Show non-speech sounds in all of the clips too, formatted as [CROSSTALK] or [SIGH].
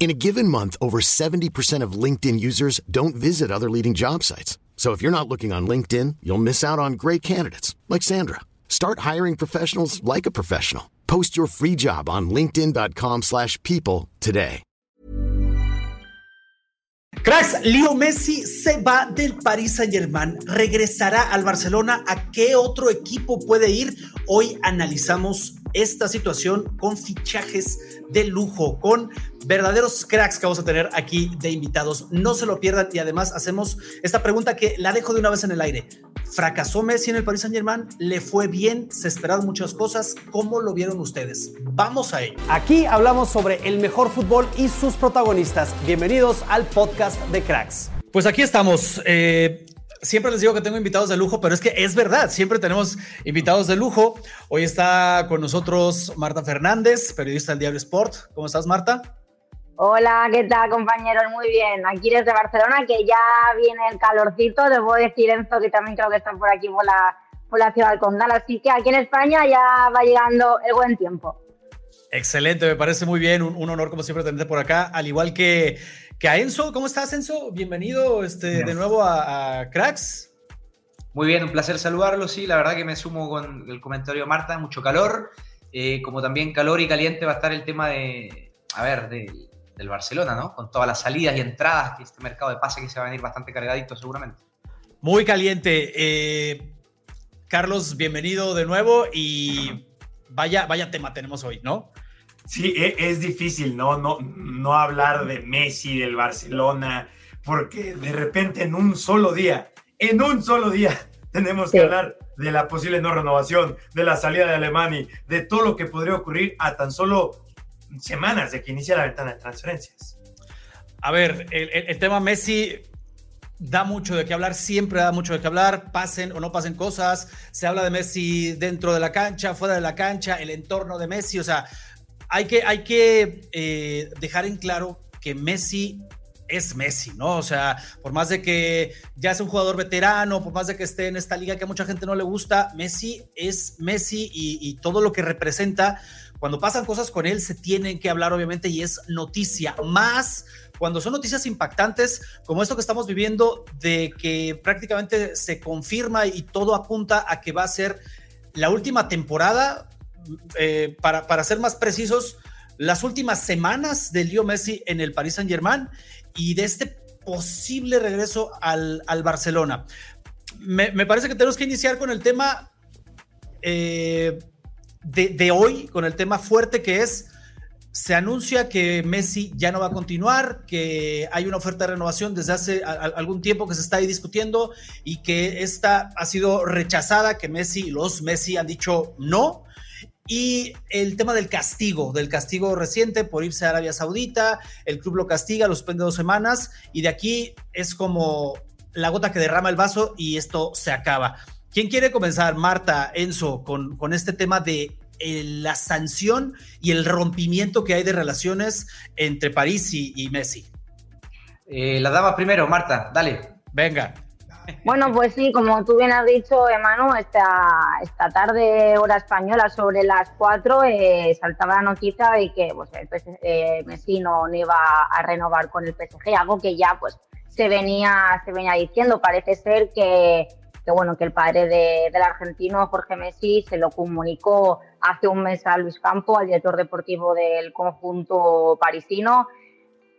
In a given month, over 70% of LinkedIn users don't visit other leading job sites. So if you're not looking on LinkedIn, you'll miss out on great candidates like Sandra. Start hiring professionals like a professional. Post your free job on linkedin.com/people today. Cracks, Leo Messi se va del Paris Saint-Germain, regresará al Barcelona. ¿A qué otro equipo puede ir? Hoy analizamos esta situación con fichajes de lujo, con verdaderos cracks que vamos a tener aquí de invitados. No se lo pierdan y además hacemos esta pregunta que la dejo de una vez en el aire. ¿Fracasó Messi en el Paris Saint-Germain? ¿Le fue bien? ¿Se esperaron muchas cosas? ¿Cómo lo vieron ustedes? Vamos a ello. Aquí hablamos sobre el mejor fútbol y sus protagonistas. Bienvenidos al podcast de Cracks. Pues aquí estamos. Eh, siempre les digo que tengo invitados de lujo, pero es que es verdad, siempre tenemos invitados de lujo. Hoy está con nosotros Marta Fernández, periodista del Diario Sport. ¿Cómo estás, Marta? Hola, ¿qué tal compañeros? Muy bien, aquí desde Barcelona, que ya viene el calorcito, debo decir Enzo, que también creo que está por aquí por la, por la ciudad del Condal, así que aquí en España ya va llegando el buen tiempo. Excelente, me parece muy bien, un, un honor como siempre tenerte por acá, al igual que, que a Enzo. ¿Cómo estás, Enzo? Bienvenido este, de nuevo a, a Cracks. Muy bien, un placer saludarlo, sí, la verdad que me sumo con el comentario de Marta, mucho calor, eh, como también calor y caliente va a estar el tema de, a ver, de, del Barcelona, ¿no? Con todas las salidas y entradas, que este mercado de pase que se va a venir bastante cargadito seguramente. Muy caliente. Eh, Carlos, bienvenido de nuevo y vaya, vaya tema tenemos hoy, ¿no? Sí, e- es difícil, ¿no? No, no hablar de Messi, del Barcelona, porque de repente en un solo día, en un solo día, [LAUGHS] tenemos que Sí. hablar de la posible no renovación, de la salida de Alemania, de todo lo que podría ocurrir a tan solo semanas de que inicie la ventana de transferencias. A ver, el, el- el tema Messi da mucho de qué hablar, siempre da mucho de qué hablar, pasen o no pasen cosas, se habla de Messi dentro de la cancha, fuera de la cancha, el entorno de Messi, o sea, hay que, hay que eh, dejar en claro que Messi es Messi, ¿no? O sea, por más de que ya sea un jugador veterano, por más de que esté en esta liga que a mucha gente no le gusta, Messi es Messi y, y todo lo que representa. Cuando pasan cosas con él, se tienen que hablar, obviamente, y es noticia. Más cuando son noticias impactantes, como esto que estamos viviendo, de que prácticamente se confirma y todo apunta a que va a ser la última temporada, eh, para, para ser más precisos, las últimas semanas de Leo Messi en el Paris Saint Germain y de este posible regreso al, al Barcelona. Me, me, parece que tenemos que iniciar con el tema eh, de, de, hoy, con el tema fuerte que es, se anuncia que Messi ya no va a continuar, que hay una oferta de renovación desde hace a, a, algún tiempo que se está ahí discutiendo y que esta ha sido rechazada, que Messi, los Messi han dicho no. Y el tema del castigo, del castigo reciente por irse a Arabia Saudita, el club lo castiga, lo suspende dos semanas y de aquí es como la gota que derrama el vaso y esto se acaba. ¿Quién quiere comenzar, Marta, Enzo, con, con este tema de eh, la sanción y el rompimiento que hay de relaciones entre París y, y Messi? Eh, las damas primero, Marta, dale. Venga. Bueno, pues sí, como tú bien has dicho, Emanu, esta, esta tarde, hora española, sobre las 4, eh, saltaba la noticia de que pues, el PSG, eh, Messi no, no, iba a renovar con el PSG, algo que ya pues se venía, se venía diciendo. Parece ser que, que bueno, que el padre de, del argentino, Jorge Messi, se lo comunicó hace un mes a Luis Campo, al director deportivo del conjunto parisino,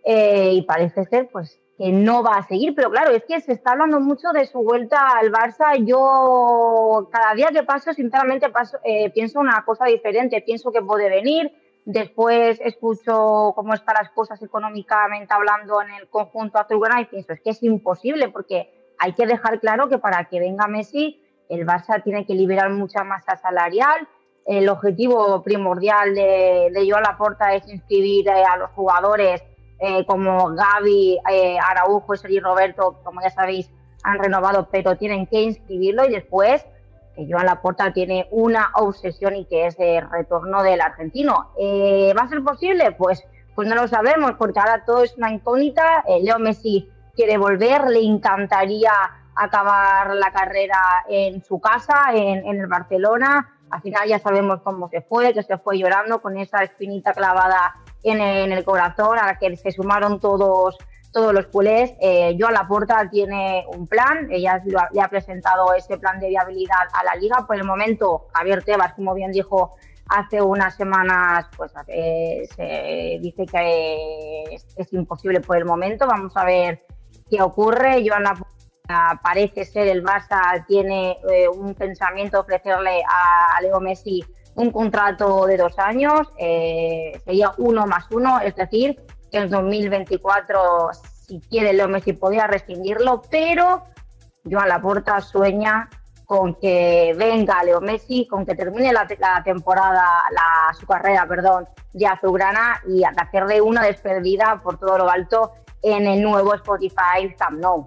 eh, y parece ser pues no va a seguir, pero claro, es que se está hablando mucho de su vuelta al Barça. Yo cada día que paso, sinceramente, paso, eh, pienso una cosa diferente. Pienso que puede venir, Después escucho cómo están las cosas económicamente hablando en el conjunto azulgrana y pienso, es que es imposible porque hay que dejar claro que para que venga Messi, el Barça tiene que liberar mucha masa salarial. El objetivo primordial de, de Joan Laporta es inscribir eh, a los jugadores eh, como Gaby, eh, Araujo y Roberto, como ya sabéis, han renovado, pero tienen que inscribirlo y después que Joan Laporta tiene una obsesión y que es el retorno del argentino. Eh, ¿Va a ser posible? Pues, pues no lo sabemos, porque ahora todo es una incógnita. Eh, Leo Messi quiere volver, le encantaría acabar la carrera en su casa, en, en el Barcelona. Al final ya sabemos cómo se fue, que se fue llorando con esa espinita clavada en en el corazón, a la que se sumaron todos todos los culés. Eh, Joan Laporta tiene un plan, ella le ha presentado ese plan de viabilidad a la liga. Por el momento, Javier Tebas, como bien dijo hace unas semanas, pues eh, se dice que es, imposible por el momento. Vamos a ver qué ocurre. Joan Laporta parece ser el Barça tiene eh, un pensamiento ofrecerle a Leo Messi un contrato de dos años, eh, sería uno más uno, es decir, que en 2024, si quiere Leo Messi, podría rescindirlo, pero Joan Laporta sueña con que venga Leo Messi, con que termine la, la temporada, la, su carrera, perdón, de Azulgrana y hacerle una despedida por todo lo alto en el nuevo Spotify Camp Nou.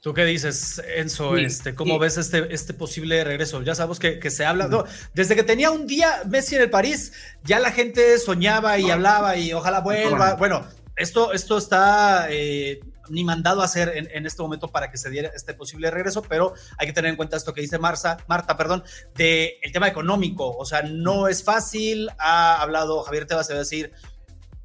¿Tú qué dices, Enzo? Sí, este, ¿Cómo sí. ves este, este posible regreso? Ya sabemos que, que se habla. No, desde que tenía un día Messi en el París, ya la gente soñaba y hablaba y ojalá vuelva. Bueno, esto, esto está eh, ni mandado a hacer en, en, este momento para que se diera este posible regreso, pero hay que tener en cuenta esto que dice Marza, Marta, perdón, de el tema económico. O sea, no es fácil. Ha hablado Javier Tebas, a decir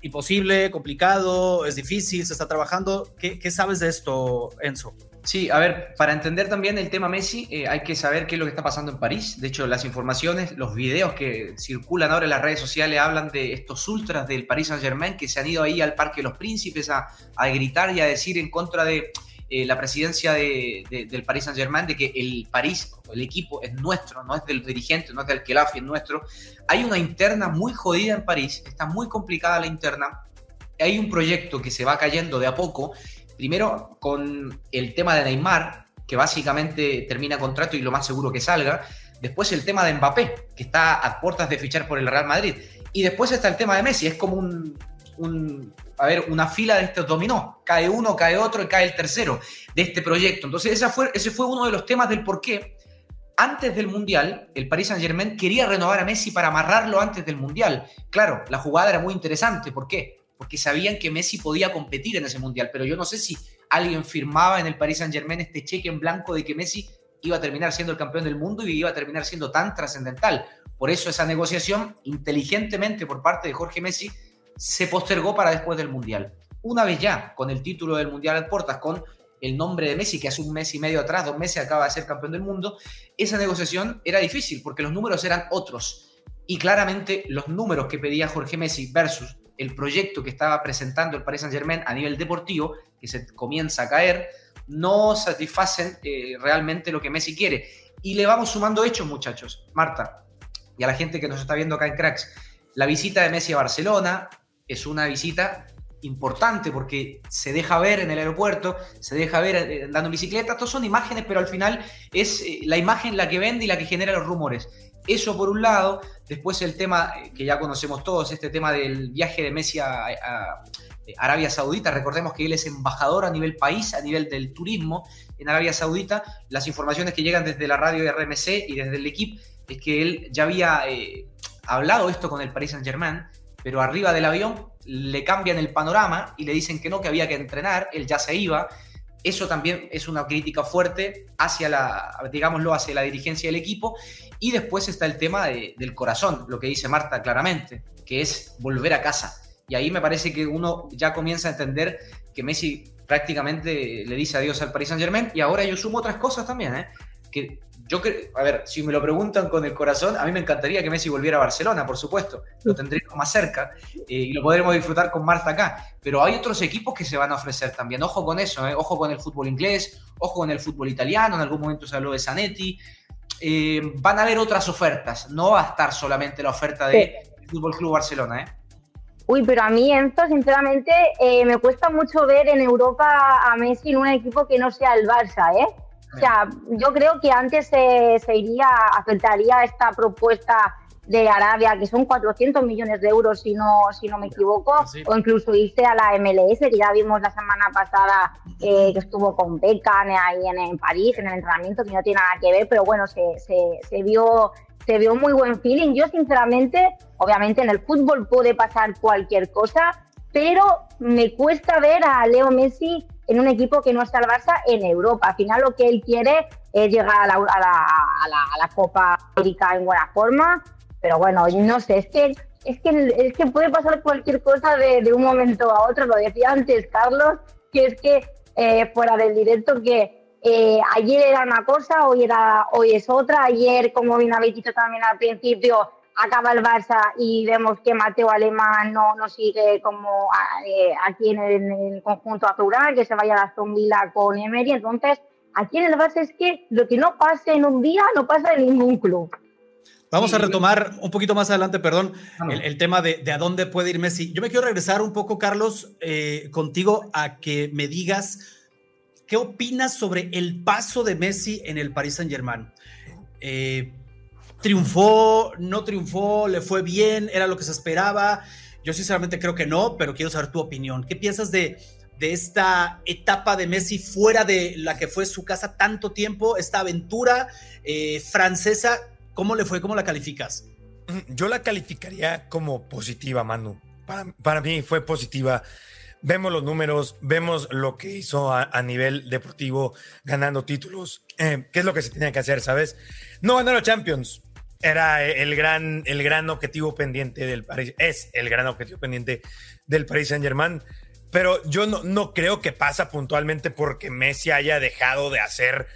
imposible, complicado, es difícil, se está trabajando. ¿Qué, qué sabes de esto, Enzo? Sí, a ver, para entender también el tema Messi, eh, hay que saber qué es lo que está pasando en París. De hecho, las informaciones, los videos que circulan ahora en las redes sociales hablan de estos ultras del Paris Saint-Germain que se han ido ahí al Parque de los Príncipes a, a gritar y a decir en contra de eh, la presidencia de, de, del Paris Saint-Germain, de que el París, el equipo, es nuestro, no es del dirigente, no es del Kelafi, es nuestro. Hay una interna muy jodida en París, está muy complicada la interna. Hay un proyecto que se va cayendo de a poco Primero con el tema de Neymar, que básicamente termina contrato y lo más seguro que salga. Después el tema de Mbappé, que está a puertas de fichar por el Real Madrid. Y después está el tema de Messi, es como un, un a ver, una fila de estos dominó. Cae uno, cae otro y cae el tercero de este proyecto. Entonces ese fue uno de los temas del por qué antes del Mundial, el Paris Saint Germain quería renovar a Messi para amarrarlo antes del Mundial. Claro, la jugada era muy interesante. ¿Por qué? Porque sabían que Messi podía competir en ese mundial, pero yo no sé si alguien firmaba en el Paris Saint Germain este cheque en blanco de que Messi iba a terminar siendo el campeón del mundo y iba a terminar siendo tan trascendental. Por eso esa negociación, inteligentemente por parte de Jorge Messi, se postergó para después del mundial. Una vez ya, con el título del mundial al portas, con el nombre de Messi, que hace un mes y medio atrás, dos meses acaba de ser campeón del mundo, esa negociación era difícil porque los números eran otros. Y claramente los números que pedía Jorge Messi versus el proyecto que estaba presentando el Paris Saint Germain a nivel deportivo, que se comienza a caer, no satisfacen eh, realmente lo que Messi quiere. Y le vamos sumando hechos, muchachos. Marta, y a la gente que nos está viendo acá en Cracks, la visita de Messi a Barcelona es una visita importante porque se deja ver en el aeropuerto, se deja ver eh, andando en bicicleta, todos son imágenes, pero al final es eh, la imagen la que vende y la que genera los rumores. Eso por un lado, después el tema eh, que ya conocemos todos, este tema del viaje de Messi a, a, Arabia Saudita, recordemos que él es embajador a nivel país, a nivel del turismo en Arabia Saudita, las informaciones que llegan desde la radio de RMC y desde el equipo es que él ya había eh, hablado esto con el Paris Saint Germain, pero arriba del avión le cambian el panorama y le dicen que no, que había que entrenar, él ya se iba, eso también es una crítica fuerte hacia la, digámoslo, hacia la dirigencia del equipo. Y después está el tema de, del corazón, lo que dice Marta claramente, que es volver a casa. Y ahí me parece que uno ya comienza a entender que Messi prácticamente le dice adiós al Paris Saint Germain. Y ahora yo sumo otras cosas también, ¿eh? que yo a ver, si me lo preguntan con el corazón, a mí me encantaría que Messi volviera a Barcelona, por supuesto. Lo tendríamos más cerca eh, y lo podremos disfrutar con Marta acá. Pero hay otros equipos que se van a ofrecer también. Ojo con eso, eh. ojo con el fútbol inglés, ojo con el fútbol italiano. En algún momento se habló de Zanetti. Eh, van a haber otras ofertas, no va a estar solamente la oferta de Fútbol Club Barcelona, ¿eh? Uy, pero a mí, Enzo, sinceramente, eh, me cuesta mucho ver en Europa a Messi en un equipo que no sea el Barça, ¿eh? O sea, yo creo que antes se, se iría, aceptaría esta propuesta de Arabia, que son 400 millones de euros, si no, si no me equivoco, o incluso irse a la MLS, que ya vimos la semana pasada eh, que estuvo con Beckham ahí en, en, París, en el entrenamiento, que no tiene nada que ver, pero bueno, se, se, se vio se vio muy buen feeling. Yo, sinceramente, obviamente en el fútbol puede pasar cualquier cosa, pero me cuesta ver a Leo Messi en un equipo que no está el Barça en Europa. Al final lo que él quiere es llegar a la, a la, a la, a la Copa América en buena forma, pero bueno, no sé, es que, es que, es que puede pasar cualquier cosa de, un momento a otro. Lo decía antes Carlos, que es que eh, fuera del directo que eh, ayer era una cosa, hoy, era, hoy es otra. Ayer, como bien habéis dicho también al principio, acaba el Barça y vemos que Mateo Alemán no, no sigue como eh, aquí en el, conjunto azulán, que se vaya a Aston Villa con Emery. Entonces, aquí en el Barça es que lo que no pase en un día no pasa en ningún club. Vamos a retomar un poquito más adelante, perdón, el, el tema de, de, a dónde puede ir Messi. Yo me quiero regresar un poco, Carlos, eh, contigo a que me digas ¿Qué opinas sobre el paso de Messi en el Paris Saint Germain? Eh, ¿Triunfó? ¿No triunfó? ¿Le fue bien? ¿Era lo que se esperaba? Yo sinceramente creo que no, pero quiero saber tu opinión. ¿Qué piensas de, de esta etapa de Messi fuera de la que fue su casa tanto tiempo, esta aventura eh, francesa? ¿Cómo le fue? ¿Cómo la calificas? Yo la calificaría como positiva, Manu. Para, para mí fue positiva vemos los números, vemos lo que hizo a, a nivel deportivo ganando títulos. Eh, ¿Qué es lo que se tenía que hacer, sabes? No ganar los Champions. Era el gran, el gran objetivo pendiente del Paris. Es el gran objetivo pendiente del Paris Saint Germain. Pero yo no, no creo que pasa puntualmente porque Messi haya dejado de hacer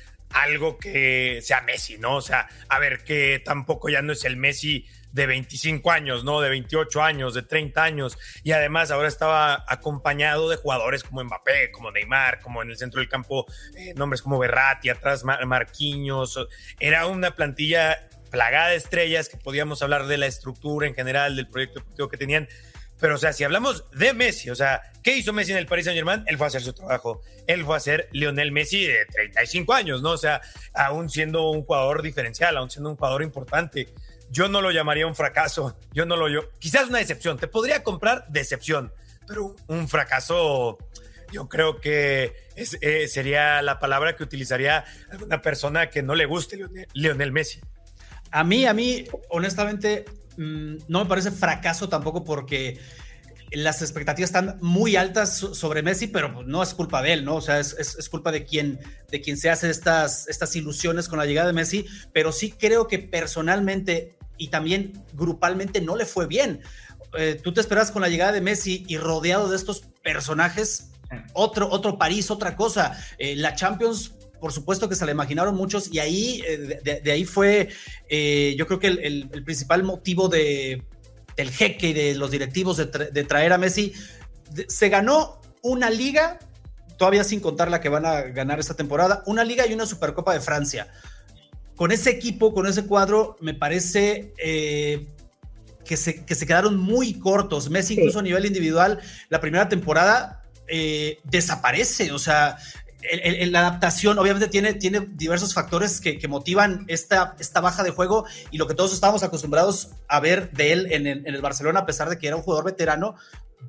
algo que sea Messi, ¿no? O sea, a ver, que tampoco ya no es el Messi de 25 años, ¿no? De 28 años, de 30 años. Y además ahora estaba acompañado de jugadores como Mbappé, como Neymar, como en el centro del campo, eh, nombres como Berratti, atrás Mar Marquinhos. Era una plantilla plagada de estrellas que podíamos hablar de la estructura en general, del proyecto que tenían. Pero, o sea, si hablamos de Messi, o sea, ¿qué hizo Messi en el Paris Saint Germain? Él fue a hacer su trabajo. Él fue a ser Lionel Messi de 35 años, ¿no? O sea, aún siendo un jugador diferencial, aún siendo un jugador importante yo no lo llamaría un fracaso. Yo no lo yo. Quizás una decepción. Te podría comprar decepción, pero un fracaso. Yo creo que es, eh, sería la palabra que utilizaría alguna persona que no le guste Lionel, Lionel Messi. A mí, a mí, honestamente, mmm, no me parece fracaso tampoco porque las expectativas están muy altas sobre Messi, pero no es culpa de él, ¿no? O sea, es, es, es, culpa de quien, de quien se hace estas, estas ilusiones con la llegada de Messi, pero sí creo que personalmente y también grupalmente no le fue bien. Eh, Tú te esperas con la llegada de Messi y rodeado de estos personajes, otro, otro París, otra cosa. Eh, la Champions por supuesto que se la imaginaron muchos y ahí, eh, de, de, ahí fue, eh, yo creo que el, el, el, principal motivo de, del jeque y de los directivos de, tra de traer a Messi. Se ganó una liga, todavía sin contar la que van a ganar esta temporada, una liga y una Supercopa de Francia. Con ese equipo, con ese cuadro, me parece eh, que, se, que, se, quedaron muy cortos. Messi, sí. incluso a nivel individual, la primera temporada eh, desaparece. O sea, el, el, la adaptación obviamente tiene, tiene diversos factores que, que, motivan esta, esta baja de juego y lo que todos estábamos acostumbrados a ver de él en el, en el, Barcelona, a pesar de que era un jugador veterano,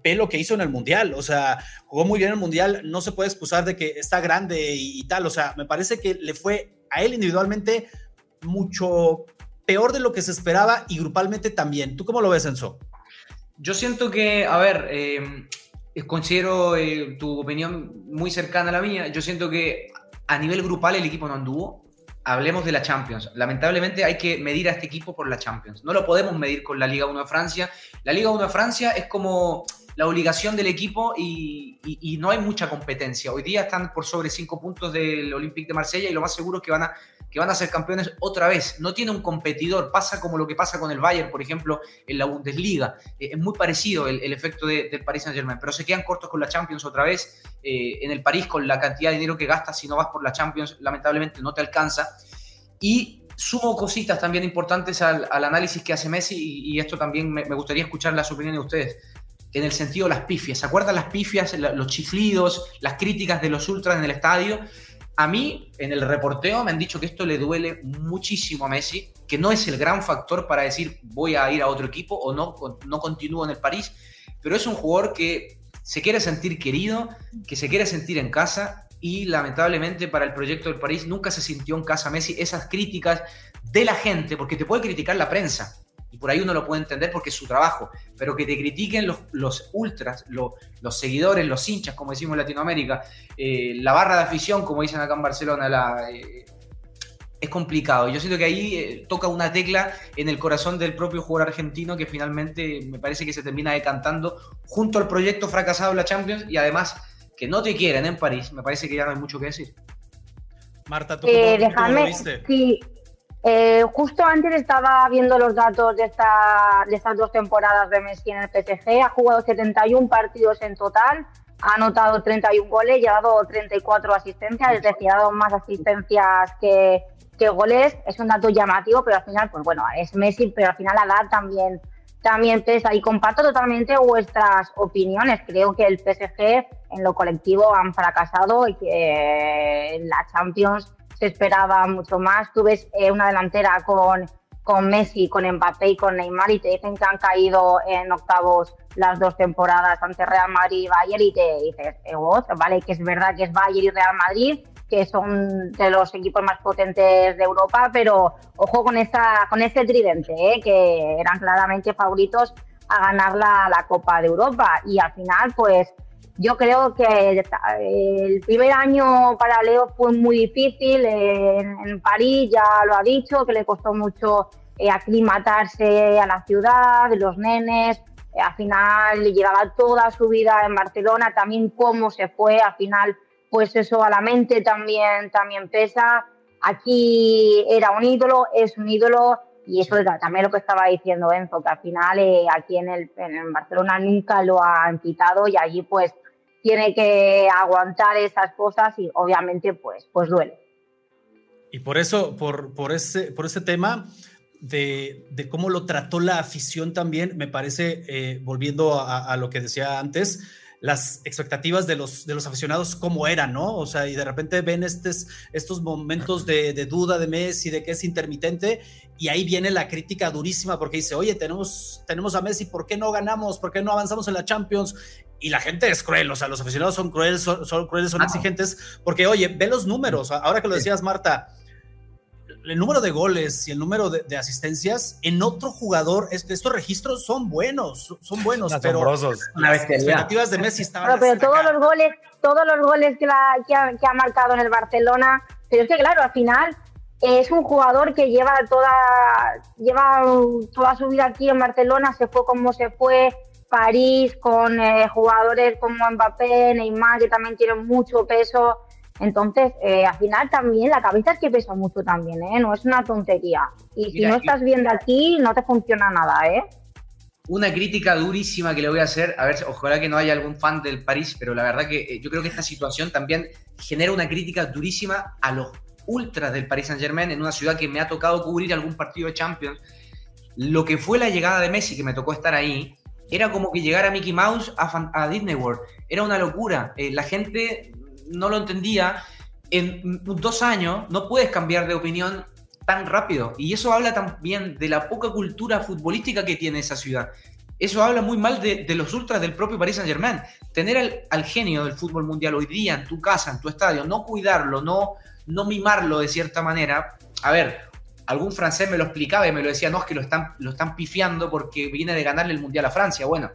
ve lo que hizo en el Mundial, o sea, jugó muy bien en el Mundial, no se puede excusar de que está grande y, y tal, o sea, me parece que le fue a él individualmente mucho peor de lo que se esperaba y grupalmente también. ¿Tú cómo lo ves, Enzo? Yo siento que, a ver, eh, considero eh, tu opinión muy cercana a la mía. Yo siento que a nivel grupal el equipo no anduvo. Hablemos de la Champions. Lamentablemente hay que medir a este equipo por la Champions. No lo podemos medir con la Liga 1 de Francia. La Liga 1 de Francia es como la obligación del equipo y, no hay mucha competencia. Hoy día están por sobre cinco puntos del Olympique de Marsella y lo más seguro es que van a que van a ser campeones otra vez. No tiene un competidor, pasa como lo que pasa con el Bayern, por ejemplo, en la Bundesliga. Eh, es muy parecido el, efecto de, del Paris Saint-Germain, pero se quedan cortos con la Champions otra vez. Eh, en el París, con la cantidad de dinero que gastas, si no vas por la Champions, lamentablemente no te alcanza. Y sumo cositas también importantes al, análisis que hace Messi y, esto también me, gustaría escuchar las opiniones de ustedes. En el sentido de las pifias, ¿se acuerdan las pifias, los chiflidos, las críticas de los ultras en el estadio? A mí, en el reporteo, me han dicho que esto le duele muchísimo a Messi, que no es el gran factor para decir voy a ir a otro equipo o no, no continúo en el París, pero es un jugador que se quiere sentir querido, que se quiere sentir en casa y lamentablemente para el proyecto del París nunca se sintió en casa Messi esas críticas de la gente, porque te puede criticar la prensa, y por ahí uno lo puede entender porque es su trabajo, pero que te critiquen los, los ultras, los seguidores, los hinchas, como decimos en Latinoamérica, eh, la barra de afición, como dicen acá en Barcelona, la, eh, es complicado. Yo siento que ahí eh, toca una tecla en el corazón del propio jugador argentino que finalmente me parece que se termina decantando junto al proyecto fracasado de la Champions y además que no te quieren en París, me parece que ya no hay mucho que decir. Marta, ¿tú, cómo, lo viste? Sí, eh, justo antes estaba viendo los datos de, esta, de estas dos temporadas de Messi en el PSG. Ha jugado 71 partidos en total, ha anotado 31 goles y ha dado 34 asistencias, es decir, ha dado más asistencias que, que goles. Es un dato llamativo, pero al final, pues bueno, es Messi, pero al final la edad también, también pesa. Y comparto totalmente vuestras opiniones. Creo que el PSG en lo colectivo han fracasado y que en la Champions se esperaba mucho más. Tú ves eh, una delantera con, con Messi, con Mbappé y con Neymar y te dicen que han caído en octavos las dos temporadas ante Real Madrid y Bayern y te dices, eh, vale, que es verdad que es Bayern y Real Madrid, que son de los equipos más potentes de Europa, pero ojo con esa con ese tridente, eh, que eran claramente favoritos a ganar la, la Copa de Europa y al final pues yo creo que el primer año para Leo fue muy difícil. En, París ya lo ha dicho, que le costó mucho eh, aclimatarse a la ciudad, los nenes. Eh, al final llevaba toda su vida en Barcelona, también cómo se fue. Al final, pues eso a la mente también, también pesa. Aquí era un ídolo, es un ídolo. Y eso es también lo que estaba diciendo Enzo, que al final eh, aquí en, el, en Barcelona nunca lo han quitado y allí pues tiene que aguantar esas cosas y obviamente pues, pues duele. Y por eso, por, por, ese, por ese tema de, de cómo lo trató la afición también, me parece, eh, volviendo a, lo que decía antes, las expectativas de los, de los aficionados cómo eran, ¿no? O sea, y de repente ven estos, estos momentos de, de, duda de Messi, de que es intermitente, y ahí viene la crítica durísima porque dice, oye, tenemos, tenemos a Messi, ¿por qué no ganamos? ¿Por qué no avanzamos en la Champions? y la gente es cruel, o sea, los aficionados son crueles, son, crueles, son exigentes, porque oye, ve los números, ahora que lo decías, Marta, el número de goles y el número de, asistencias en otro jugador, estos registros son buenos, son buenos, pero las expectativas de Messi estaban. Pero, todos los goles, todos los goles que, que, ha, marcado en el Barcelona, pero es que claro, al final es un jugador que lleva toda, lleva toda su vida aquí en Barcelona, se fue como se fue, París, con eh, jugadores como Mbappé, Neymar, que también tienen mucho peso. Entonces, eh, al final también la cabeza es que pesa mucho también, ¿eh? No es una tontería. Y si no estás viendo aquí, no te funciona nada, ¿eh? Una crítica durísima que le voy a hacer, a ver, ojalá que no haya algún fan del París, pero la verdad que eh, yo creo que esta situación también genera una crítica durísima a los ultras del Paris Saint Germain en una ciudad que me ha tocado cubrir algún partido de Champions. Lo que fue la llegada de Messi, que me tocó estar ahí, era como que llegara Mickey Mouse a, Disney World. Era una locura. Eh, la gente no lo entendía. En dos años no puedes cambiar de opinión tan rápido. Y eso habla también de la poca cultura futbolística que tiene esa ciudad. Eso habla muy mal de, los ultras del propio Paris Saint Germain. Tener al, genio del fútbol mundial hoy día en tu casa, en tu estadio, no cuidarlo, no, no mimarlo de cierta manera. A ver, algún francés me lo explicaba y me lo decía, no, es que lo están, lo están pifiando porque viene de ganarle el Mundial a Francia. Bueno,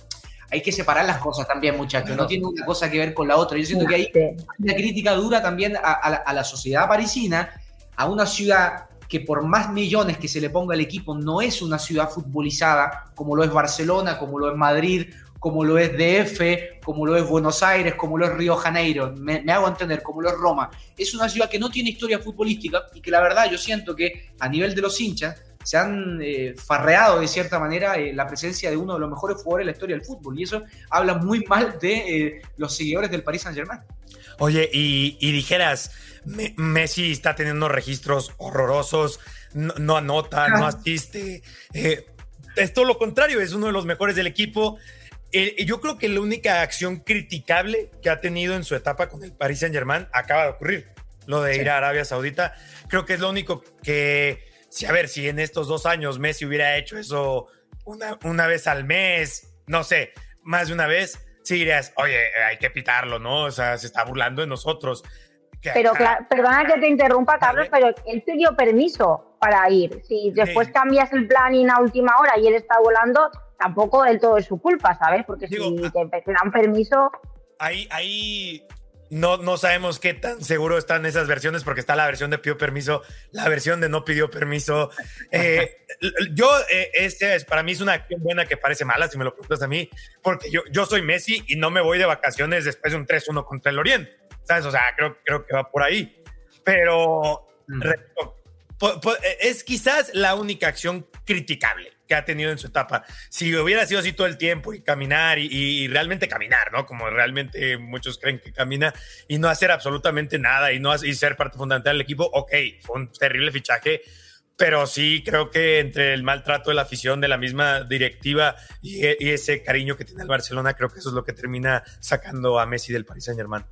hay que separar las cosas también, muchachos. No tiene una cosa que ver con la otra. Yo siento que hay una crítica dura también a, la, sociedad parisina, a una ciudad que por más millones que se le ponga al equipo, no es una ciudad futbolizada como lo es Barcelona, como lo es Madrid como lo es DF, como lo es Buenos Aires, como lo es Río Janeiro, me, hago entender, como lo es Roma. Es una ciudad que no tiene historia futbolística y que la verdad yo siento que a nivel de los hinchas se han eh, farreado de cierta manera eh, la presencia de uno de los mejores jugadores de la historia del fútbol y eso habla muy mal de eh, los seguidores del Paris Saint Germain. Oye, y, dijeras, Messi está teniendo registros horrorosos no, anota, no asiste. Eh, es todo lo contrario, es uno de los mejores del equipo. Eh, yo creo que la única acción criticable que ha tenido en su etapa con el Paris Saint Germain acaba de ocurrir. Lo de ir a Arabia Saudita. Creo que es lo único que, si a ver, si en estos dos años Messi hubiera hecho eso una, una vez al mes, no sé, más de una vez, sí dirías, oye, hay que pitarlo, ¿no? O sea, se está burlando de nosotros. Pero perdona que te interrumpa, Carlos, pero él pidió permiso para ir. Si después cambias el plan y a última hora y él está volando, tampoco del todo es su culpa, ¿sabes? Porque si te, dan permiso. Ahí, ahí no, no sabemos qué tan seguro están esas versiones, porque está la versión de pidió permiso, la versión de no pidió permiso. Eh, [LAUGHS] yo, eh, este es, para mí es una acción buena que parece mala, si me lo preguntas a mí, porque yo, yo soy Messi y no me voy de vacaciones después de un 3-1 contra el Oriente. ¿Sabes? O sea, creo, creo que va por ahí. Pero mm. es quizás la única acción criticable que ha tenido en su etapa. Si hubiera sido así todo el tiempo y caminar y, realmente caminar, ¿no? Como realmente muchos creen que camina y no hacer absolutamente nada y no y ser parte fundamental del equipo, ok, fue un terrible fichaje. Pero sí creo que entre el maltrato de la afición, de la misma directiva y, y ese cariño que tiene el Barcelona, creo que eso es lo que termina sacando a Messi del Paris Saint Germain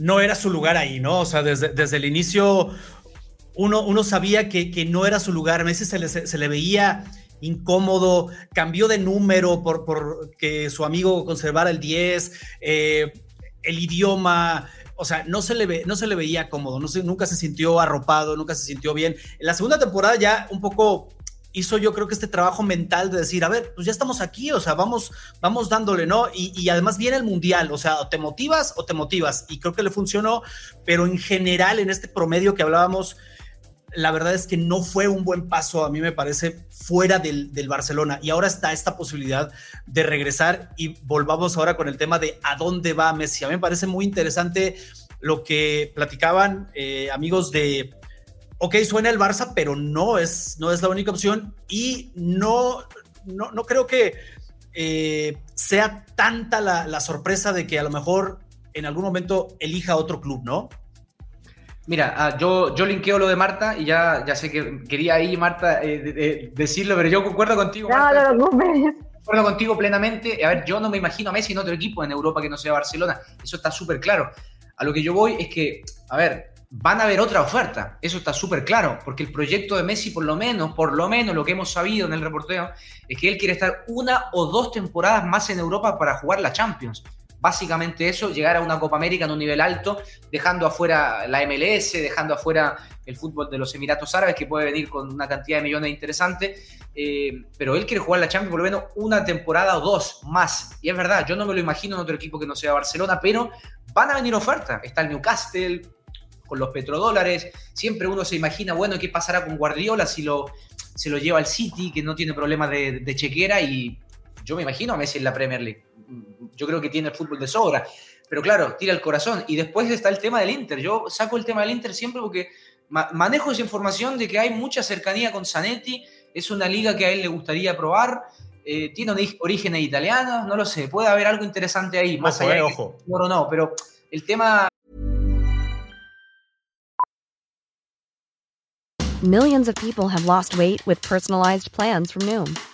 no era su lugar ahí, ¿no? O sea, desde, desde el inicio uno, uno sabía que, que, no era su lugar. Messi se le, se le veía incómodo, cambió de número por, por que su amigo conservara el 10, eh, el idioma, o sea, no se le, ve, no se le veía cómodo, no nunca se sintió arropado, nunca se sintió bien. En la segunda temporada ya un poco hizo yo creo que este trabajo mental de decir, a ver, pues ya estamos aquí, o sea, vamos, vamos dándole, ¿no? Y, además viene el mundial, o sea, o te motivas o te motivas, y creo que le funcionó, pero en general en este promedio que hablábamos, la verdad es que no fue un buen paso, a mí me parece, fuera del, del Barcelona. Y ahora está esta posibilidad de regresar y volvamos ahora con el tema de a dónde va Messi. A mí me parece muy interesante lo que platicaban eh, amigos de ok, suena el Barça, pero no es, no es la única opción y no, no, no creo que eh, sea tanta la, sorpresa de que a lo mejor en algún momento elija otro club, ¿no? Mira, ah, yo, yo linkeo lo de Marta y ya, ya sé que quería ahí, Marta, eh, decirlo, pero yo concuerdo contigo. No, no, no, Concuerdo contigo plenamente. A ver, yo no me imagino a Messi en otro equipo en Europa que no sea Barcelona. Eso está súper claro. A lo que yo voy es que, a ver, van a haber otra oferta. Eso está súper claro, porque el proyecto de Messi, por lo menos, por lo menos lo que hemos sabido en el reporteo, es que él quiere estar una o dos temporadas más en Europa para jugar la Champions. Básicamente eso, llegar a una Copa América en un nivel alto, dejando afuera la MLS, dejando afuera el fútbol de los Emiratos Árabes, que puede venir con una cantidad de millones interesantes. Eh, pero él quiere jugar la Champions por lo menos una temporada o dos más. Y es verdad, yo no me lo imagino en otro equipo que no sea Barcelona, pero van a venir ofertas. Está el Newcastle, con los petrodólares. Siempre uno se imagina, bueno, ¿qué pasará con Guardiola si lo, se lo lleva al City, que no tiene problemas de, chequera? Y yo me imagino a Messi en la Premier League. Yo creo que tiene el fútbol de sobra. Pero claro, tira el corazón. Y después está el tema del Inter. Yo saco el tema del Inter siempre porque manejo esa información de que hay mucha cercanía con Zanetti. Es una liga que a él le gustaría probar. Eh, tiene orígenes italianos, no lo sé. Puede haber algo interesante ahí. Más allá eh, ojo. No, no, pero el tema Millions of people have lost weight with personalized plans from Noom,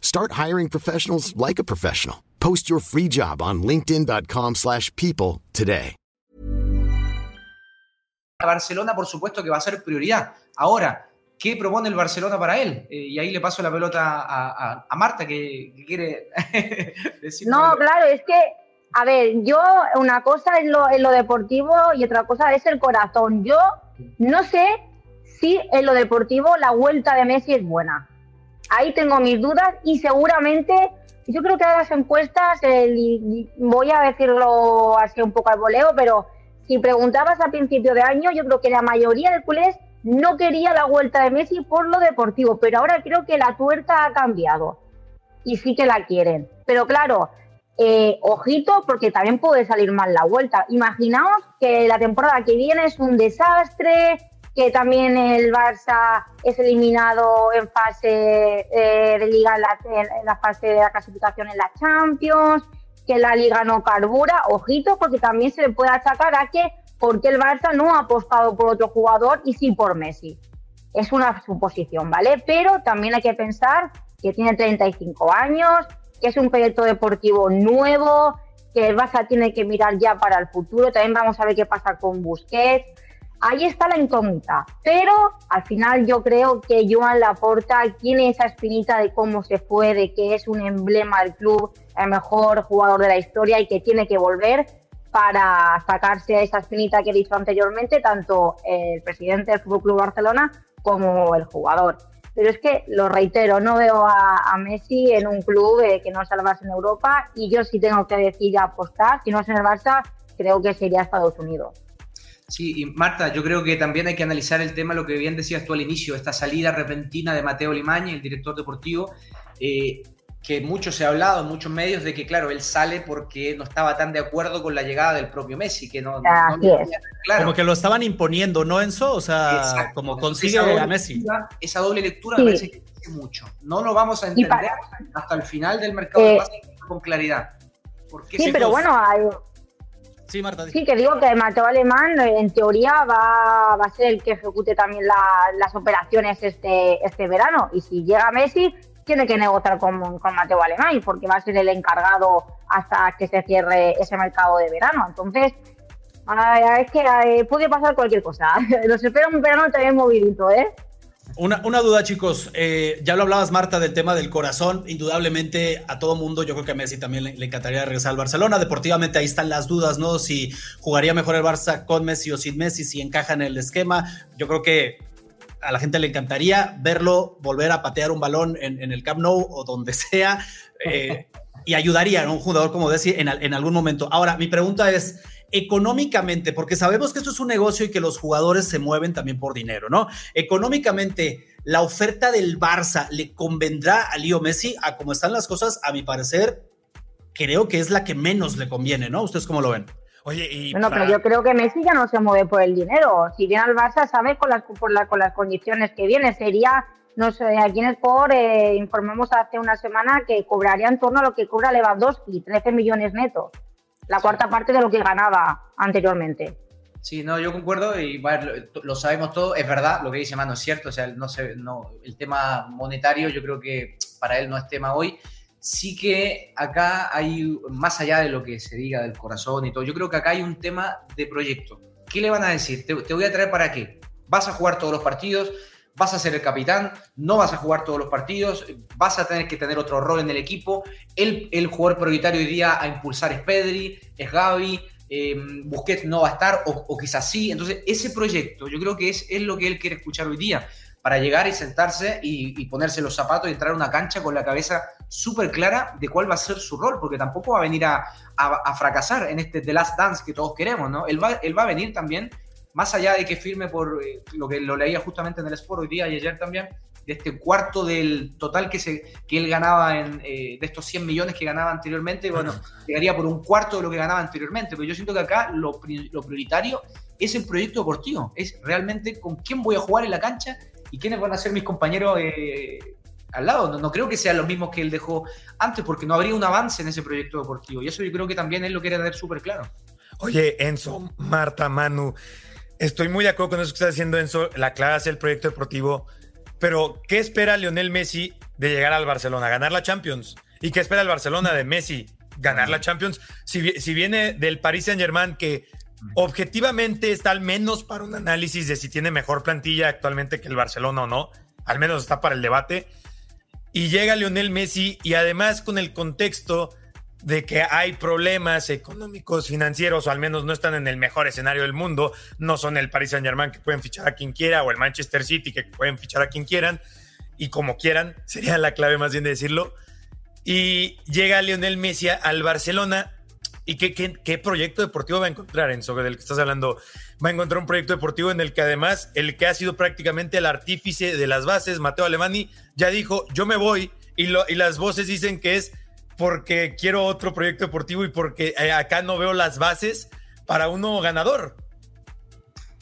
Start hiring professionals like a professional. Post your free job on linkedin.com/people slash people today. Barcelona, por supuesto que va a ser prioridad. Ahora, ¿qué propone el Barcelona para él? Eh, y ahí le paso la pelota a, a- a Marta, que, que quiere [LAUGHS] decir. No, claro, es que, a ver, yo una cosa es lo, es lo deportivo y otra cosa es el corazón. Yo no sé si en lo deportivo la vuelta de Messi es buena. Ahí tengo mis dudas y seguramente, yo creo que a las encuestas, voy a decirlo así un poco al voleo, pero si preguntabas a principio de año, yo creo que la mayoría de culés no quería la vuelta de Messi por lo deportivo, pero ahora creo que la tuerca ha cambiado y sí que la quieren. Pero claro, eh, ojito, porque también puede salir mal la vuelta. Imaginaos que la temporada que viene es un desastre, que también el Barça es eliminado en fase eh, de liga, en la, fase de la clasificación en la Champions, que la liga no carbura. Ojito, porque también se le puede achacar a que porque el Barça no ha apostado por otro jugador y sí por Messi es una suposición, ¿vale? Pero también hay que pensar que tiene 35 años, que es un proyecto deportivo nuevo, que el Barça tiene que mirar ya para el futuro. También vamos a ver qué pasa con Busquets. Ahí está la incógnita, pero al final yo creo que Joan Laporta tiene esa espinita de cómo se fue, de que es un emblema del club, el mejor jugador de la historia y que tiene que volver para sacarse esa espinita que he dicho anteriormente, tanto el presidente del Fútbol Club Barcelona como el jugador. Pero es que, lo reitero, no veo a, Messi en un club eh, que no Barça en Europa y yo sí tengo que decir apostar, si no es en el Barça, creo que sería Estados Unidos. Sí, y Marta, yo creo que también hay que analizar el tema, lo que bien decías tú al inicio, esta salida repentina de Mateo Limaña, el director deportivo, eh, que mucho se ha hablado en muchos medios de que, claro, él sale porque no estaba tan de acuerdo con la llegada del propio Messi, que no, tenía tan claro. Como que lo estaban imponiendo, ¿no, Enzo? O sea, Exacto. como consigue a Messi. lectura- Esa doble lectura Sí. me parece que dice mucho. No lo vamos a entender para- hasta el final del mercado Eh, de con claridad. Porque Sí, si pero no- bueno, hay- Sí, Marta. sí que digo que Mateo Alemán eh, en teoría va, va a ser el que ejecute también la- las operaciones este, este verano y si llega Messi tiene que negociar con, con Mateo Alemán porque va a ser el encargado hasta que se cierre ese mercado de verano. Entonces, ay, es que eh, puede pasar cualquier cosa. [LAUGHS] Los espero un verano también movidito, ¿eh? Una, una duda, chicos. Eh, ya lo hablabas, Marta, del tema del corazón. Indudablemente a todo mundo, yo creo que a Messi también le, encantaría regresar al Barcelona. Deportivamente ahí están las dudas, ¿no? Si jugaría mejor el Barça con Messi o sin Messi, si encaja en el esquema. Yo creo que a la gente le encantaría verlo volver a patear un balón en, el Camp Nou o donde [LAUGHS] sea. eh, y ayudaría a un jugador como Messi en algún momento. Ahora, mi pregunta es, económicamente, porque sabemos que esto es un negocio y que los jugadores se mueven también por dinero, ¿no? Económicamente, ¿la oferta del Barça le convendrá a Leo Messi? A como están las cosas, a mi parecer, creo que es la que menos le conviene, ¿no? ¿Ustedes cómo lo ven? Oye, y Bueno, para- pero yo creo que Messi ya no se mueve por el dinero. Si viene al Barça, sabe con las, por la- con las condiciones que viene. Sería, no sé, aquí en Sport eh, informamos hace una semana que cobraría en torno a lo que cobra Lewandowski, 13 millones netos. La cuarta parte de lo que ganaba anteriormente. Sí, no, yo concuerdo y va, lo, sabemos todo, es verdad, lo que dice Mano es cierto, o sea, no sé, no, el tema monetario yo creo que para él no es tema hoy. Sí que acá hay, más allá de lo que se diga del corazón y todo, yo creo que acá hay un tema de proyecto. ¿Qué le van a decir? ¿Te, te voy a traer para qué? ¿Vas a jugar todos los partidos? Vas a ser el capitán, no vas a jugar todos los partidos, vas a tener que tener otro rol en el equipo. El, el jugador prioritario hoy día a impulsar es Pedri, es Gaby, eh, Busquets no va a estar, o, quizás sí. Entonces, ese proyecto yo creo que es, es lo que él quiere escuchar hoy día, para llegar y sentarse y, ponerse los zapatos y entrar a una cancha con la cabeza súper clara de cuál va a ser su rol, porque tampoco va a venir a, a, fracasar en este The Last Dance que todos queremos, ¿no? Él va, él va a venir también más allá de que firme por eh, lo que lo leía justamente en el Sport hoy día y ayer también, de este cuarto del total que, se, que él ganaba en, eh, de estos 100 millones que ganaba anteriormente, bueno, llegaría por un cuarto de lo que ganaba anteriormente, pero yo siento que acá lo, lo prioritario es el proyecto deportivo, es realmente con quién voy a jugar en la cancha y quiénes van a ser mis compañeros eh, al lado. No, no, creo que sean los mismos que él dejó antes, porque no habría un avance en ese proyecto deportivo. Y eso yo creo que también él lo quiere tener súper claro. Oye, Enzo, Marta, Manu, Estoy muy de acuerdo con eso que está diciendo Enzo, la clase, el proyecto deportivo. Pero, ¿qué espera Lionel Messi de llegar al Barcelona? ¿Ganar la Champions? ¿Y qué espera el Barcelona de Messi? ¿Ganar la Champions? Si, si viene del Paris Saint-Germain, que objetivamente está al menos para un análisis de si tiene mejor plantilla actualmente que el Barcelona o no, al menos está para el debate. Y llega Lionel Messi y además con el contexto de que hay problemas económicos, financieros, o al menos no están en el mejor escenario del mundo, no son el Paris Saint Germain que pueden fichar a quien quiera, o el Manchester City que pueden fichar a quien quieran, y como quieran, [LAUGHS] sería la clave más bien de decirlo. Y llega Lionel Messi al Barcelona, ¿y qué, qué, proyecto deportivo va a encontrar, Enzo, del que estás hablando? Va a encontrar un proyecto deportivo en el que además el que ha sido prácticamente el artífice de las bases, Mateo Alemani, ya dijo, yo me voy, y, y las voces dicen que es porque quiero otro proyecto deportivo y porque eh, acá no veo las bases para uno ganador.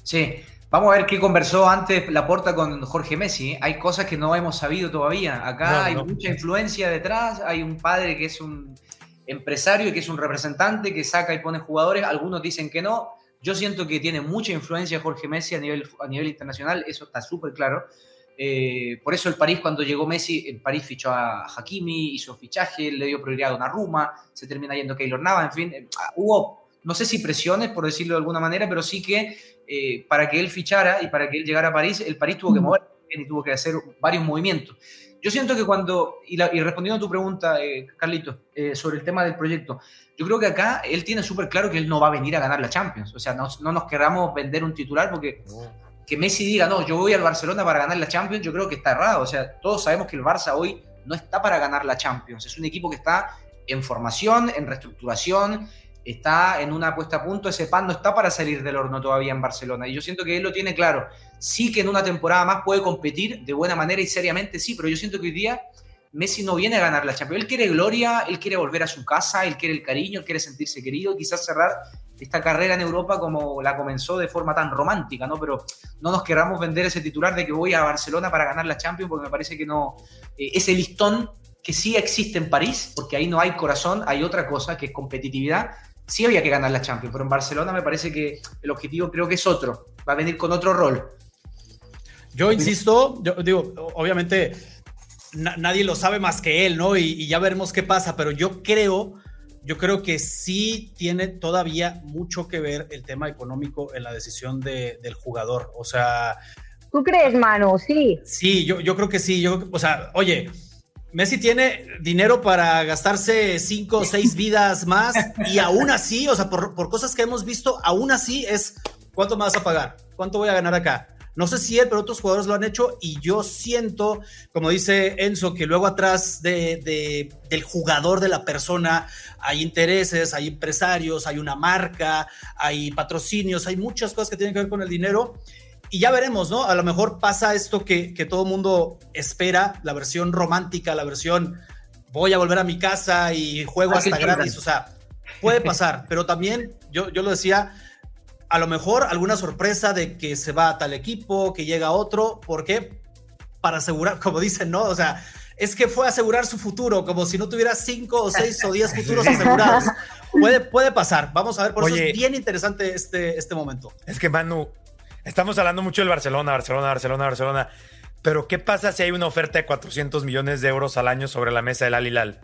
Sí, vamos a ver qué conversó antes Laporta con Jorge Messi. Hay cosas que no hemos sabido todavía. Acá hay mucha influencia detrás, hay un padre que es un empresario y que es un representante que saca y pone jugadores, algunos dicen que no. Yo siento que tiene mucha influencia Jorge Messi a nivel, a nivel internacional, eso está súper claro. Eh, por eso el París, cuando llegó Messi, el París fichó a Hakimi, hizo fichaje, le dio prioridad a Donnarumma, se termina yendo Keylor Nava, en fin, eh, hubo, no sé si presiones, por decirlo de alguna manera, pero sí que eh, para que él fichara y para que él llegara a París, el París tuvo que mover y tuvo que hacer varios movimientos. Yo siento que cuando, y, respondiendo a tu pregunta, Carlito, sobre el tema del proyecto, yo creo que acá él tiene súper claro que él no va a venir a ganar la Champions. O sea, no, no nos querramos vender un titular porque que Messi diga, no, yo voy al Barcelona para ganar la Champions, yo creo que está errado. O sea, todos sabemos que el Barça hoy no está para ganar la Champions. Es un equipo que está en formación, en reestructuración, está en una puesta a punto. Ese pan no está para salir del horno todavía en Barcelona. Y yo siento que él lo tiene claro. Sí que en una temporada más puede competir de buena manera y seriamente, sí, pero yo siento que hoy día Messi no viene a ganar la Champions. Él quiere gloria, él quiere volver a su casa, él quiere el cariño, él quiere sentirse querido quizás cerrar esta carrera en Europa como la comenzó de forma tan romántica, ¿no? Pero no nos querramos vender ese titular de que voy a Barcelona para ganar la Champions, porque me parece que no. Eh, ese listón que sí existe en París, porque ahí no hay corazón, hay otra cosa que es competitividad. Sí había que ganar la Champions, pero en Barcelona me parece que el objetivo creo que es otro, va a venir con otro rol. Yo insisto, digo, obviamente nadie lo sabe más que él, ¿no? y ya veremos qué pasa, pero yo creo yo creo que sí tiene todavía mucho que ver el tema económico en la decisión del jugador. O sea. ¿Tú crees, Manu? Sí. Sí, yo, yo creo que sí. Yo, o sea, oye, Messi tiene dinero para gastarse cinco o seis [LAUGHS] vidas más y aún así, o sea, por, por cosas que hemos visto, aún así es ¿cuánto me vas a pagar? ¿Cuánto voy a ganar acá? No sé si él, pero otros jugadores lo han hecho y yo siento, como dice Enzo, que luego atrás de, del jugador, de la persona, hay intereses, hay empresarios, hay una marca, hay patrocinios, hay muchas cosas que tienen que ver con el dinero. Y ya veremos, ¿no? A lo mejor pasa esto que, que todo mundo espera, la versión romántica, la versión voy a volver a mi casa y juego ah, hasta gratis. O sea, puede pasar, pero también yo, yo lo decía, a lo mejor alguna sorpresa de que se va a tal equipo, que llega otro, ¿por qué? Para asegurar, [LAUGHS] como dicen, ¿no? O sea, es que fue a asegurar su futuro, como si no tuviera cinco o seis o diez futuros asegurados. [LAUGHS] Puede, puede pasar, vamos a ver, por eso es bien interesante este, este momento. Es que Manu, estamos hablando mucho del Barcelona, Barcelona, Barcelona, Barcelona, pero ¿qué pasa si hay una oferta de 400 millones de euros al año sobre la mesa del Alilal?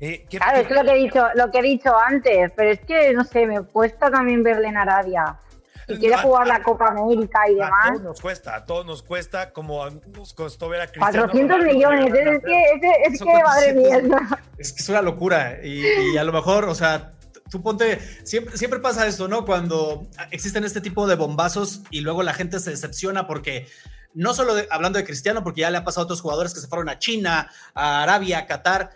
Eh, claro, es lo que, he dicho, lo que he dicho antes, pero es que, no sé, me cuesta también verle en Arabia. y quiere jugar la Copa América y A demás. todos nos cuesta, a todos nos cuesta, como nos costó ver a Cristiano 400 Ronaldo millones, a es que, es que, es Son que madre mía. 400. Es que es una locura. Y, y a lo mejor, o sea, tú ponte, siempre, siempre pasa esto, ¿no? Cuando existen este tipo de bombazos y luego la gente se decepciona porque no solo de- hablando de Cristiano, porque ya le ha pasado a otros jugadores que se fueron a China, a Arabia, a Qatar.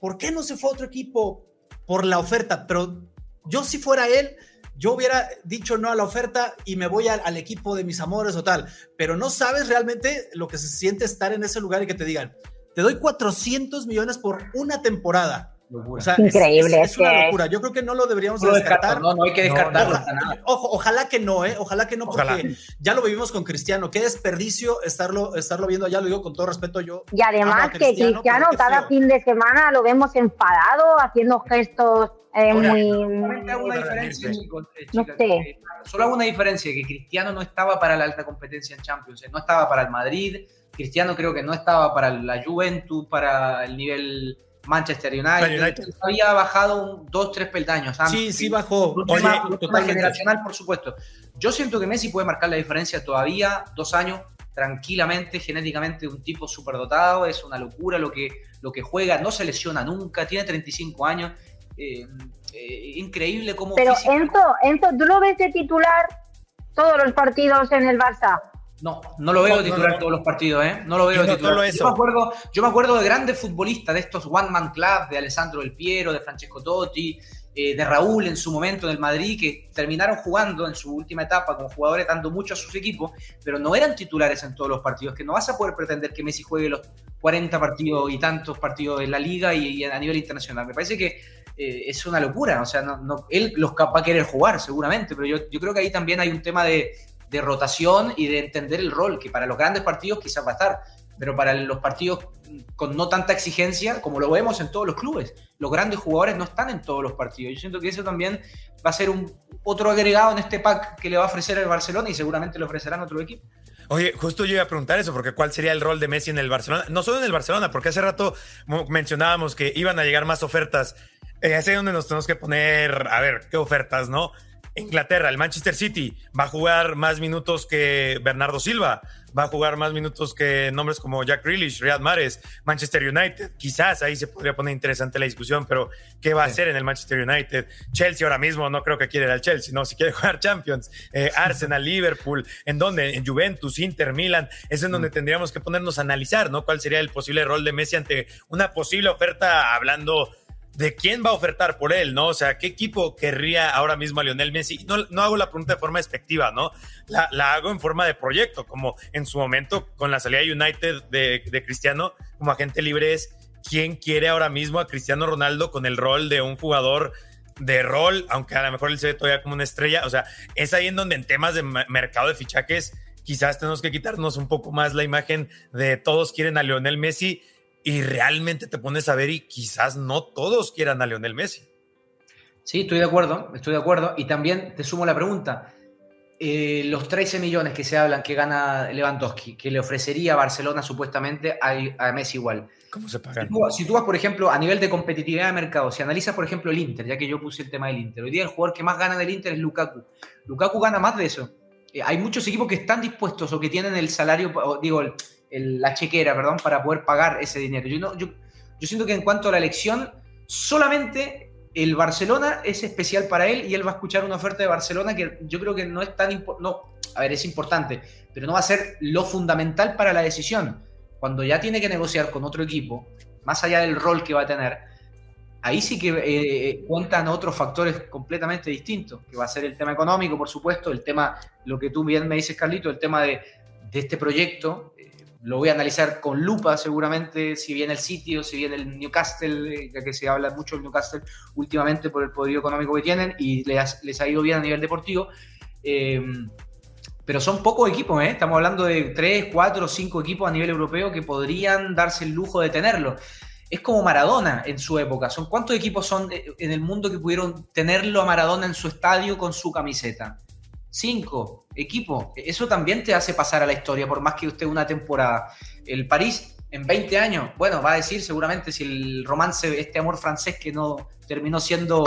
¿Por qué no se fue a otro equipo? Por la oferta. Pero yo si fuera él, yo hubiera dicho no a la oferta y me voy al, al equipo de mis amores o tal. Pero no sabes realmente lo que se siente estar en ese lugar y que te digan, te doy 400 millones por una temporada. O sea, es- Increíble, Es, es una es locura. Yo creo que no lo deberíamos No descartar. descarto, no, no hay que descartarlo ojo, ojalá que no, ¿eh? Ojalá que no, porque Ojalá. ya lo vivimos con Cristiano. Qué desperdicio estarlo, estarlo viendo allá, lo digo con todo respeto yo. Y además a que Cristiano cada fin de semana lo vemos enfadado, haciendo gestos eh, Ahora, muy... solamente hago una diferencia, chicos, eh, No chicas, sé. eh, Solo hago una diferencia, que Cristiano no estaba para la alta competencia en Champions, no estaba para el Madrid, Cristiano creo que no estaba para la Juventus, para el nivel Manchester United, United. había bajado un, dos, tres peldaños. antes. Sí, sí bajó. Un tema, tema generacional, por supuesto. Yo siento que Messi puede marcar la diferencia todavía, dos años, tranquilamente, genéticamente, un tipo superdotado, es una locura lo que, lo que juega, no se lesiona nunca, tiene 35 años. eh, eh, increíble cómo Pero Enzo, Enzo, ¿tú lo ves de titular todos los partidos en el Barça? No, no lo veo No, no, titular no. todos los partidos, ¿eh? No lo veo titular. solo Yo me, acuerdo, yo me acuerdo de grandes futbolistas, de estos One Man Club, de Alessandro Del Piero, de Francesco Totti, eh, de Raúl en su momento en el Madrid, que terminaron jugando en su última etapa como jugadores dando mucho a sus equipos, pero no eran titulares en todos los partidos, que no vas a poder pretender que Messi juegue los 40 partidos y tantos partidos en la liga y, y a nivel internacional. Me parece que eh, es una locura, o sea, no, no- él los va a querer jugar seguramente, pero yo, yo creo que ahí también hay un tema de, de rotación y de entender el rol, que para los grandes partidos quizás va a estar, pero para los partidos con no tanta exigencia, como lo vemos en todos los clubes, los grandes jugadores no están en todos los partidos. Yo siento que eso también va a ser un otro agregado en este pack que le va a ofrecer el Barcelona y seguramente le ofrecerán otro equipo. Oye, justo yo iba a preguntar eso, porque ¿cuál sería el rol de Messi en el Barcelona? No solo en el Barcelona, porque hace rato mo- mencionábamos que iban a llegar más ofertas. Eh, es donde nos tenemos que poner, a ver, ¿qué ofertas, no? Inglaterra, el Manchester City va a jugar más minutos que Bernardo Silva, va a jugar más minutos que nombres como Jack Grealish, Riyad Mahrez, Manchester United. Quizás ahí se podría poner interesante la discusión, pero ¿qué va a hacer en el Manchester United? Chelsea ahora mismo no creo que quiere ir al Chelsea, no, si quiere [LAUGHS] jugar Champions. Eh, Arsenal, Liverpool, ¿en dónde? En Juventus, Inter, Milan. Es en donde tendríamos que ponernos a analizar, ¿no? ¿Cuál sería el posible rol de Messi ante una posible oferta hablando de quién va a ofertar por él, ¿no? O sea, ¿qué equipo querría ahora mismo a Lionel Messi? No, no hago la pregunta de forma despectiva, ¿no? La, la hago en forma de proyecto, como en su momento con la salida de United de, de Cristiano como agente libre es quién quiere ahora mismo a Cristiano Ronaldo con el rol de un jugador de rol, aunque a lo mejor él se ve todavía como una estrella. O sea, es ahí en donde en temas de mercado de fichajes quizás tenemos que quitarnos un poco más la imagen de todos quieren a Lionel Messi y realmente te pones a ver y quizás no todos quieran a Lionel Messi. Sí, estoy de acuerdo, estoy de acuerdo. Y también te sumo la pregunta. Eh, los 13 millones que se hablan que gana Lewandowski, que le ofrecería Barcelona supuestamente a, a Messi igual. ¿Cómo se pagan? Si tú, si tú vas, por ejemplo, a nivel de competitividad de mercado, si analizas, por ejemplo, el Inter, ya que yo puse el tema del Inter, hoy día el jugador que más gana del Inter es Lukaku. Lukaku gana más de eso. Eh, hay muchos equipos que están dispuestos o que tienen el salario, o, digo, el- el- la chequera, perdón, para poder pagar ese dinero. Yo, no, yo, yo siento que en cuanto a la elección, solamente el Barcelona es especial para él y él va a escuchar una oferta de Barcelona que yo creo que no es tan importante. No, a ver, es importante, pero no va a ser lo fundamental para la decisión. Cuando ya tiene que negociar con otro equipo, más allá del rol que va a tener, ahí sí que eh, cuentan otros factores completamente distintos, que va a ser el tema económico, por supuesto, el tema, lo que tú bien me dices, Carlito, el tema de, de este proyecto. eh, lo voy a analizar con lupa seguramente, si viene el sitio, si viene el Newcastle, eh, ya que se habla mucho del Newcastle últimamente por el poderío económico que tienen y les, ha ido bien a nivel deportivo. Eh, pero son pocos equipos, ¿eh? estamos hablando de 3, 4, 5 equipos a nivel europeo que podrían darse el lujo de tenerlo. Es como Maradona en su época. ¿Son cuántos equipos son eh, en el mundo que pudieron tenerlo a Maradona en su estadio con su camiseta? Cinco equipos. Eso también te hace pasar a la historia, por más que usted una temporada. El París en 20 años, bueno, va a decir seguramente si el romance, este amor francés que no terminó siendo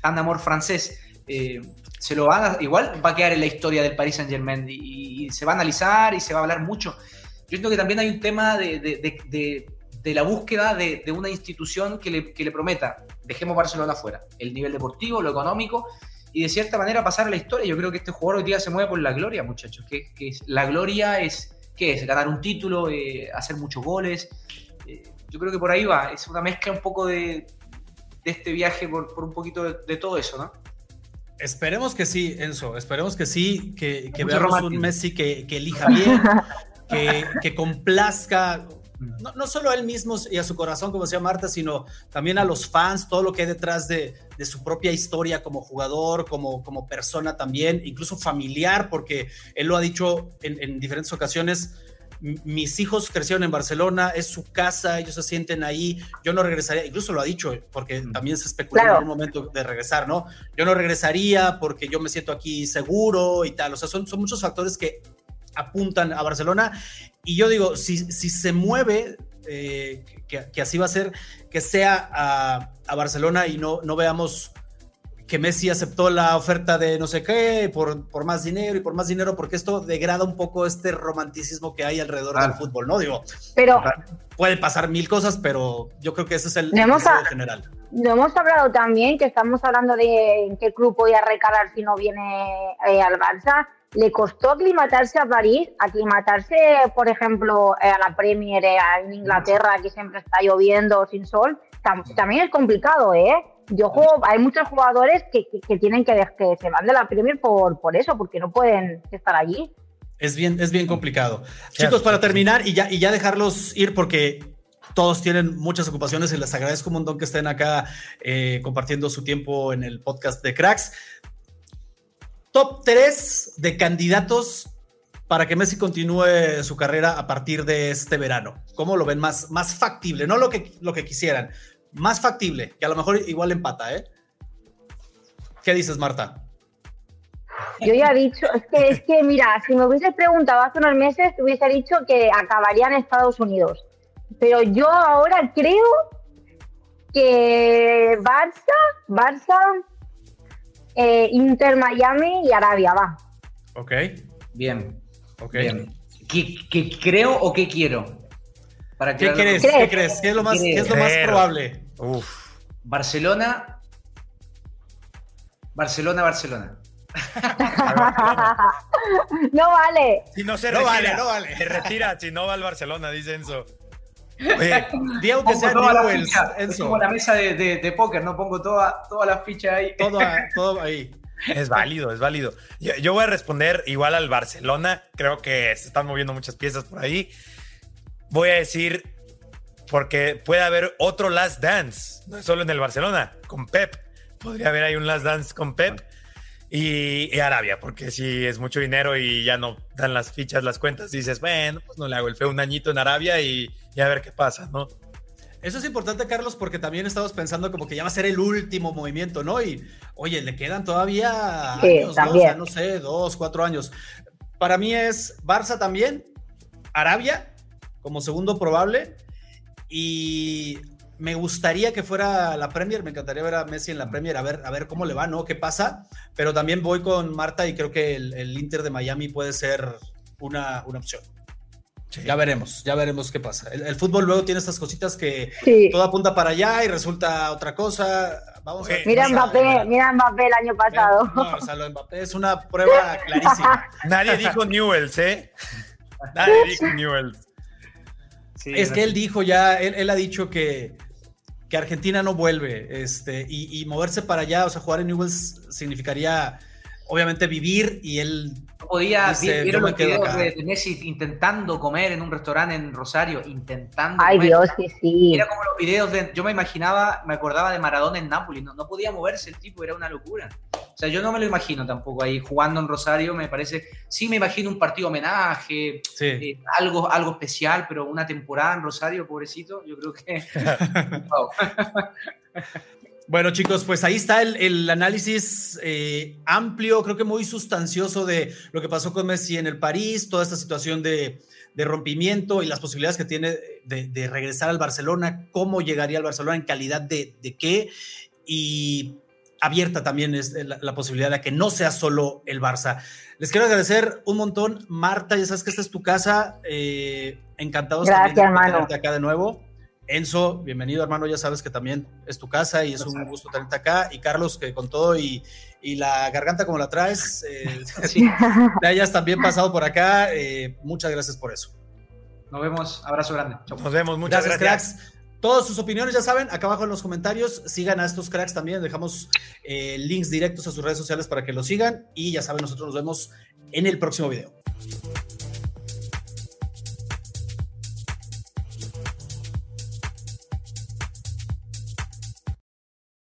tan amor francés, eh, se lo van a, igual va a quedar en la historia del Paris Saint Germain y, se va a analizar y se va a hablar mucho. Yo siento que también hay un tema de, de, la búsqueda de, una institución que le, que le, prometa, dejemos Barcelona fuera, el nivel deportivo, lo económico y de cierta manera pasar a la historia. Yo creo que este jugador hoy día se mueve por la gloria, muchachos, que, que la gloria es, ¿qué es? Ganar un título, eh, hacer muchos goles. Eh, yo creo que por ahí va, es una mezcla un poco de, de este viaje por, por un poquito de todo eso, ¿no? Esperemos que sí, Enzo. Esperemos que sí, que, que veamos un Messi que, elija bien, que, complazca no, solo a él mismo y a su corazón, como decía Marta, sino también a los fans, todo lo que hay detrás de, su propia historia como jugador, como, como persona también, incluso familiar, porque él lo ha dicho en diferentes ocasiones mis hijos crecieron en Barcelona, es su casa, ellos se sienten ahí, yo no regresaría, incluso lo ha dicho, porque también se especula en un momento de regresar, ¿no? Yo no regresaría porque yo me siento aquí seguro y tal, o sea, son, son muchos factores que apuntan a Barcelona y yo digo, si, si se mueve, eh, que, así va a ser, que sea a, a Barcelona y no, no veamos que Messi aceptó la oferta de no sé qué por, por más dinero y por más dinero, porque esto degrada un poco este romanticismo que hay alrededor del fútbol, ¿no? Digo, pero puede pasar mil cosas, pero yo creo que ese es el, general. Lo hemos hablado también, que estamos hablando de en qué club podía recalar si no viene eh, al Barça. Le costó aclimatarse a París, aclimatarse, por ejemplo, eh, a la Premier eh, en Inglaterra, que siempre está lloviendo sin sol. también es complicado, ¿eh? yo juego, hay muchos jugadores que, tienen que, que se van de la Premier por, por eso, porque no pueden estar allí. Es bien, es bien complicado. Chicos, para terminar y ya, y ya dejarlos ir porque todos tienen muchas ocupaciones y les agradezco un montón que estén acá eh, compartiendo su tiempo en el podcast de Cracks. Top 3 de candidatos para que Messi continúe su carrera a partir de este verano. ¿Cómo lo ven más, más factible? No lo que, lo que quisieran, más factible, que a lo mejor igual empata, ¿eh? ¿Qué dices, Marta? Yo ya he dicho, es que, es que mira, si me hubieses preguntado hace unos meses, te hubiese dicho que acabaría en Estados Unidos. Pero yo ahora creo que Barça, Barça, eh, Inter Miami y Arabia, va. Ok. Bien. Ok. Bien. ¿Qué, creo o qué quiero? ¿Qué crees? ¿Qué crees? ¿Qué es lo más, ¿qué es lo más probable? Uf. Barcelona. Barcelona, Barcelona. [LAUGHS] no vale. Si no se no retira, vale, no vale. Se retira si no va al Barcelona, dice Enzo. Oye, Diego que sea Newells, Es como la mesa de, de, póker, ¿no? Pongo todas toda las fichas ahí. Todo, todo ahí. Es válido, es válido. Yo, yo, voy a responder igual al Barcelona. Creo que se están moviendo muchas piezas por ahí voy a decir, porque puede haber otro Last Dance, no solo en el Barcelona, con Pep. Podría haber ahí un Last Dance con Pep y, Arabia, porque si es mucho dinero y ya no dan las fichas, las cuentas, dices, bueno, pues no le hago el feo un añito en Arabia y, a ver qué pasa, ¿no? Eso es importante, Carlos, porque también estamos pensando como que ya va a ser el último movimiento, ¿no? Y, oye, le quedan todavía años, ¿no? no sé, dos, cuatro años. Para mí es Barça también, Arabia como segundo probable. Y me gustaría que fuera la Premier, me encantaría ver a Messi en la Premier, a ver, a ver cómo le va, ¿no? ¿Qué pasa? Pero también voy con Marta y creo que el, Inter de Miami puede ser una, una opción. Ya veremos, ya veremos qué pasa. El, fútbol luego tiene estas cositas que todo apunta para allá y resulta otra cosa. Vamos a mira Mbappé, mira Mbappé el año pasado. No, o sea, lo Mbappé es una prueba [LAUGHS] clarísima. Nadie dijo Newells, ¿eh? Nadie dijo Newells es que él dijo ya, él, ha dicho que, que, Argentina no vuelve, este, y, moverse para allá, o sea, jugar en Newell's significaría obviamente vivir y él podía ver los videos de, Messi intentando comer en un restaurante en Rosario, intentando Ay Dios, sí, sí. Era como los videos de, yo me imaginaba, me acordaba de Maradona en Nápoles, no, no podía moverse el tipo, era una locura. O sea, yo no me lo imagino tampoco ahí jugando en Rosario, me parece, sí me imagino un partido homenaje, eh, algo, algo especial, pero una temporada en Rosario, pobrecito, yo creo que... [LAUGHS] [LAUGHS] Bueno, chicos, pues ahí está el, análisis eh, amplio, creo que muy sustancioso de lo que pasó con Messi en el París, toda esta situación de, rompimiento y las posibilidades que tiene de, regresar al Barcelona, cómo llegaría al Barcelona, en calidad de, qué. Y abierta también es la, posibilidad de que no sea solo el Barça. Les quiero agradecer un montón. Marta, ya sabes que esta es tu casa. Eh, encantados Gracias, de tenerte acá de nuevo. Enzo, bienvenido, hermano. Ya sabes que también es tu casa y es un gusto tenerte acá. Y Carlos, que con todo y, la garganta como la traes, eh, te [LAUGHS] hayas también pasado por acá. Eh, muchas gracias por eso. Nos vemos. Abrazo grande. Nos vemos. Muchas gracias. Cracks. Todas sus opiniones, ya saben, acá abajo en los comentarios, sigan a estos cracks también, dejamos eh, links directos a sus redes sociales para que los sigan y ya saben, nosotros nos vemos en el próximo video.